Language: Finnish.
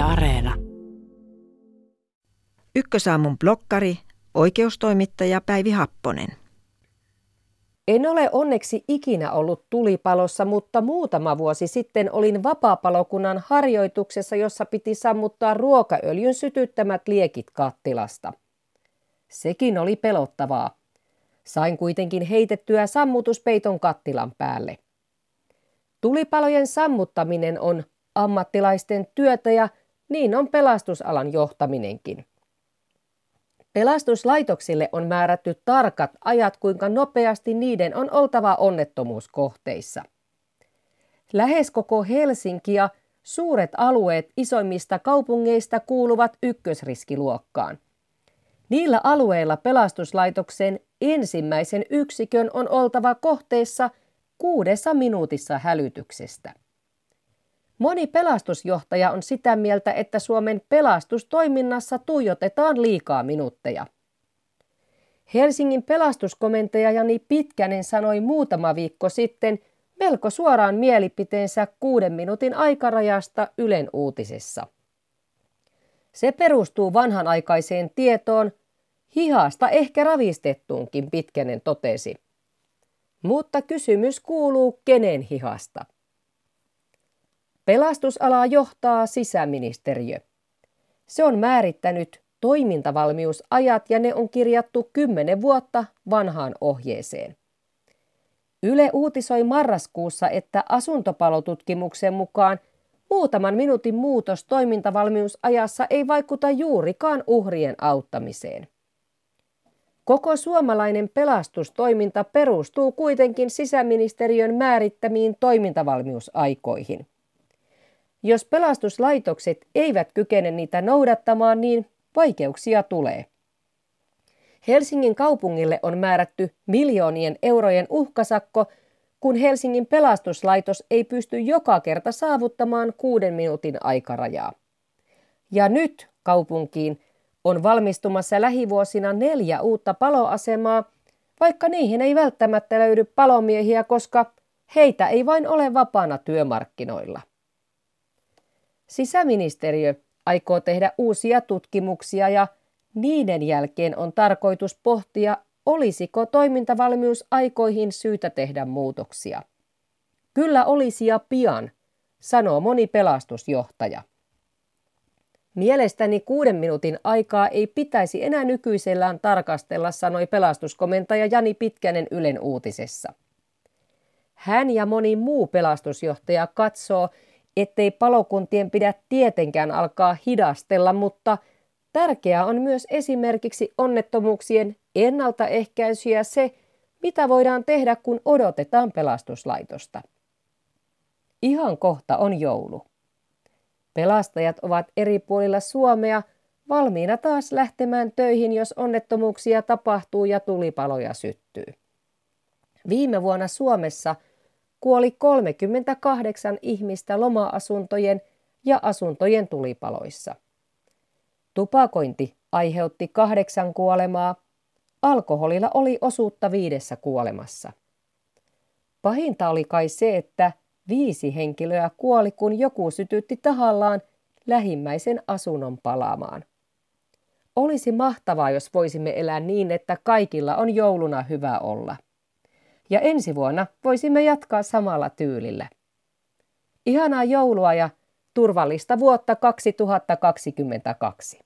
Yle Areena. Ykkösaamun blokkari, oikeustoimittaja Päivi Happonen. En ole onneksi ikinä ollut tulipalossa, mutta muutama vuosi sitten olin vapaapalokunnan harjoituksessa, jossa piti sammuttaa ruokaöljyn sytyttämät liekit kattilasta. Sekin oli pelottavaa. Sain kuitenkin heitettyä sammutuspeiton kattilan päälle. Tulipalojen sammuttaminen on ammattilaisten työtä ja niin on pelastusalan johtaminenkin. Pelastuslaitoksille on määrätty tarkat ajat, kuinka nopeasti niiden on oltava onnettomuuskohteissa. Lähes koko Helsinki ja suuret alueet isoimmista kaupungeista kuuluvat ykkösriskiluokkaan. Niillä alueilla pelastuslaitoksen ensimmäisen yksikön on oltava kohteessa kuudessa minuutissa hälytyksestä. Moni pelastusjohtaja on sitä mieltä, että Suomen pelastustoiminnassa tuijotetaan liikaa minuutteja. Helsingin pelastuskomentaja Jani Pitkänen sanoi muutama viikko sitten melko suoraan mielipiteensä kuuden minuutin aikarajasta Ylen uutisessa. Se perustuu vanhanaikaiseen tietoon, hihasta ehkä ravistettuunkin Pitkänen totesi. Mutta kysymys kuuluu kenen hihasta. Pelastusalaa johtaa sisäministeriö. Se on määrittänyt toimintavalmiusajat ja ne on kirjattu kymmenen vuotta vanhaan ohjeeseen. Yle uutisoi marraskuussa, että asuntopalotutkimuksen mukaan muutaman minuutin muutos toimintavalmiusajassa ei vaikuta juurikaan uhrien auttamiseen. Koko suomalainen pelastustoiminta perustuu kuitenkin sisäministeriön määrittämiin toimintavalmiusaikoihin. Jos pelastuslaitokset eivät kykene niitä noudattamaan, niin vaikeuksia tulee. Helsingin kaupungille on määrätty miljoonien eurojen uhkasakko, kun Helsingin pelastuslaitos ei pysty joka kerta saavuttamaan kuuden minuutin aikarajaa. Ja nyt kaupunkiin on valmistumassa lähivuosina neljä uutta paloasemaa, vaikka niihin ei välttämättä löydy palomiehiä, koska heitä ei vain ole vapaana työmarkkinoilla. Sisäministeriö aikoo tehdä uusia tutkimuksia ja niiden jälkeen on tarkoitus pohtia, olisiko toimintavalmius aikoihin syytä tehdä muutoksia. Kyllä olisi ja pian, sanoo moni pelastusjohtaja. Mielestäni kuuden minuutin aikaa ei pitäisi enää nykyisellään tarkastella, sanoi pelastuskomentaja Jani Pitkänen Ylen uutisessa. Hän ja moni muu pelastusjohtaja katsoo, ettei palokuntien pidä tietenkään alkaa hidastella, mutta tärkeää on myös esimerkiksi onnettomuuksien ennaltaehkäisy ja se, mitä voidaan tehdä, kun odotetaan pelastuslaitosta. Ihan kohta on joulu. Pelastajat ovat eri puolilla Suomea valmiina taas lähtemään töihin, jos onnettomuuksia tapahtuu ja tulipaloja syttyy. Viime vuonna Suomessa – kuoli 38 ihmistä loma-asuntojen ja asuntojen tulipaloissa. Tupakointi aiheutti kahdeksan kuolemaa, alkoholilla oli osuutta viidessä kuolemassa. Pahinta oli kai se, että viisi henkilöä kuoli, kun joku sytytti tahallaan lähimmäisen asunnon palaamaan. Olisi mahtavaa, jos voisimme elää niin, että kaikilla on jouluna hyvä olla ja ensi vuonna voisimme jatkaa samalla tyylillä. Ihanaa joulua ja turvallista vuotta 2022.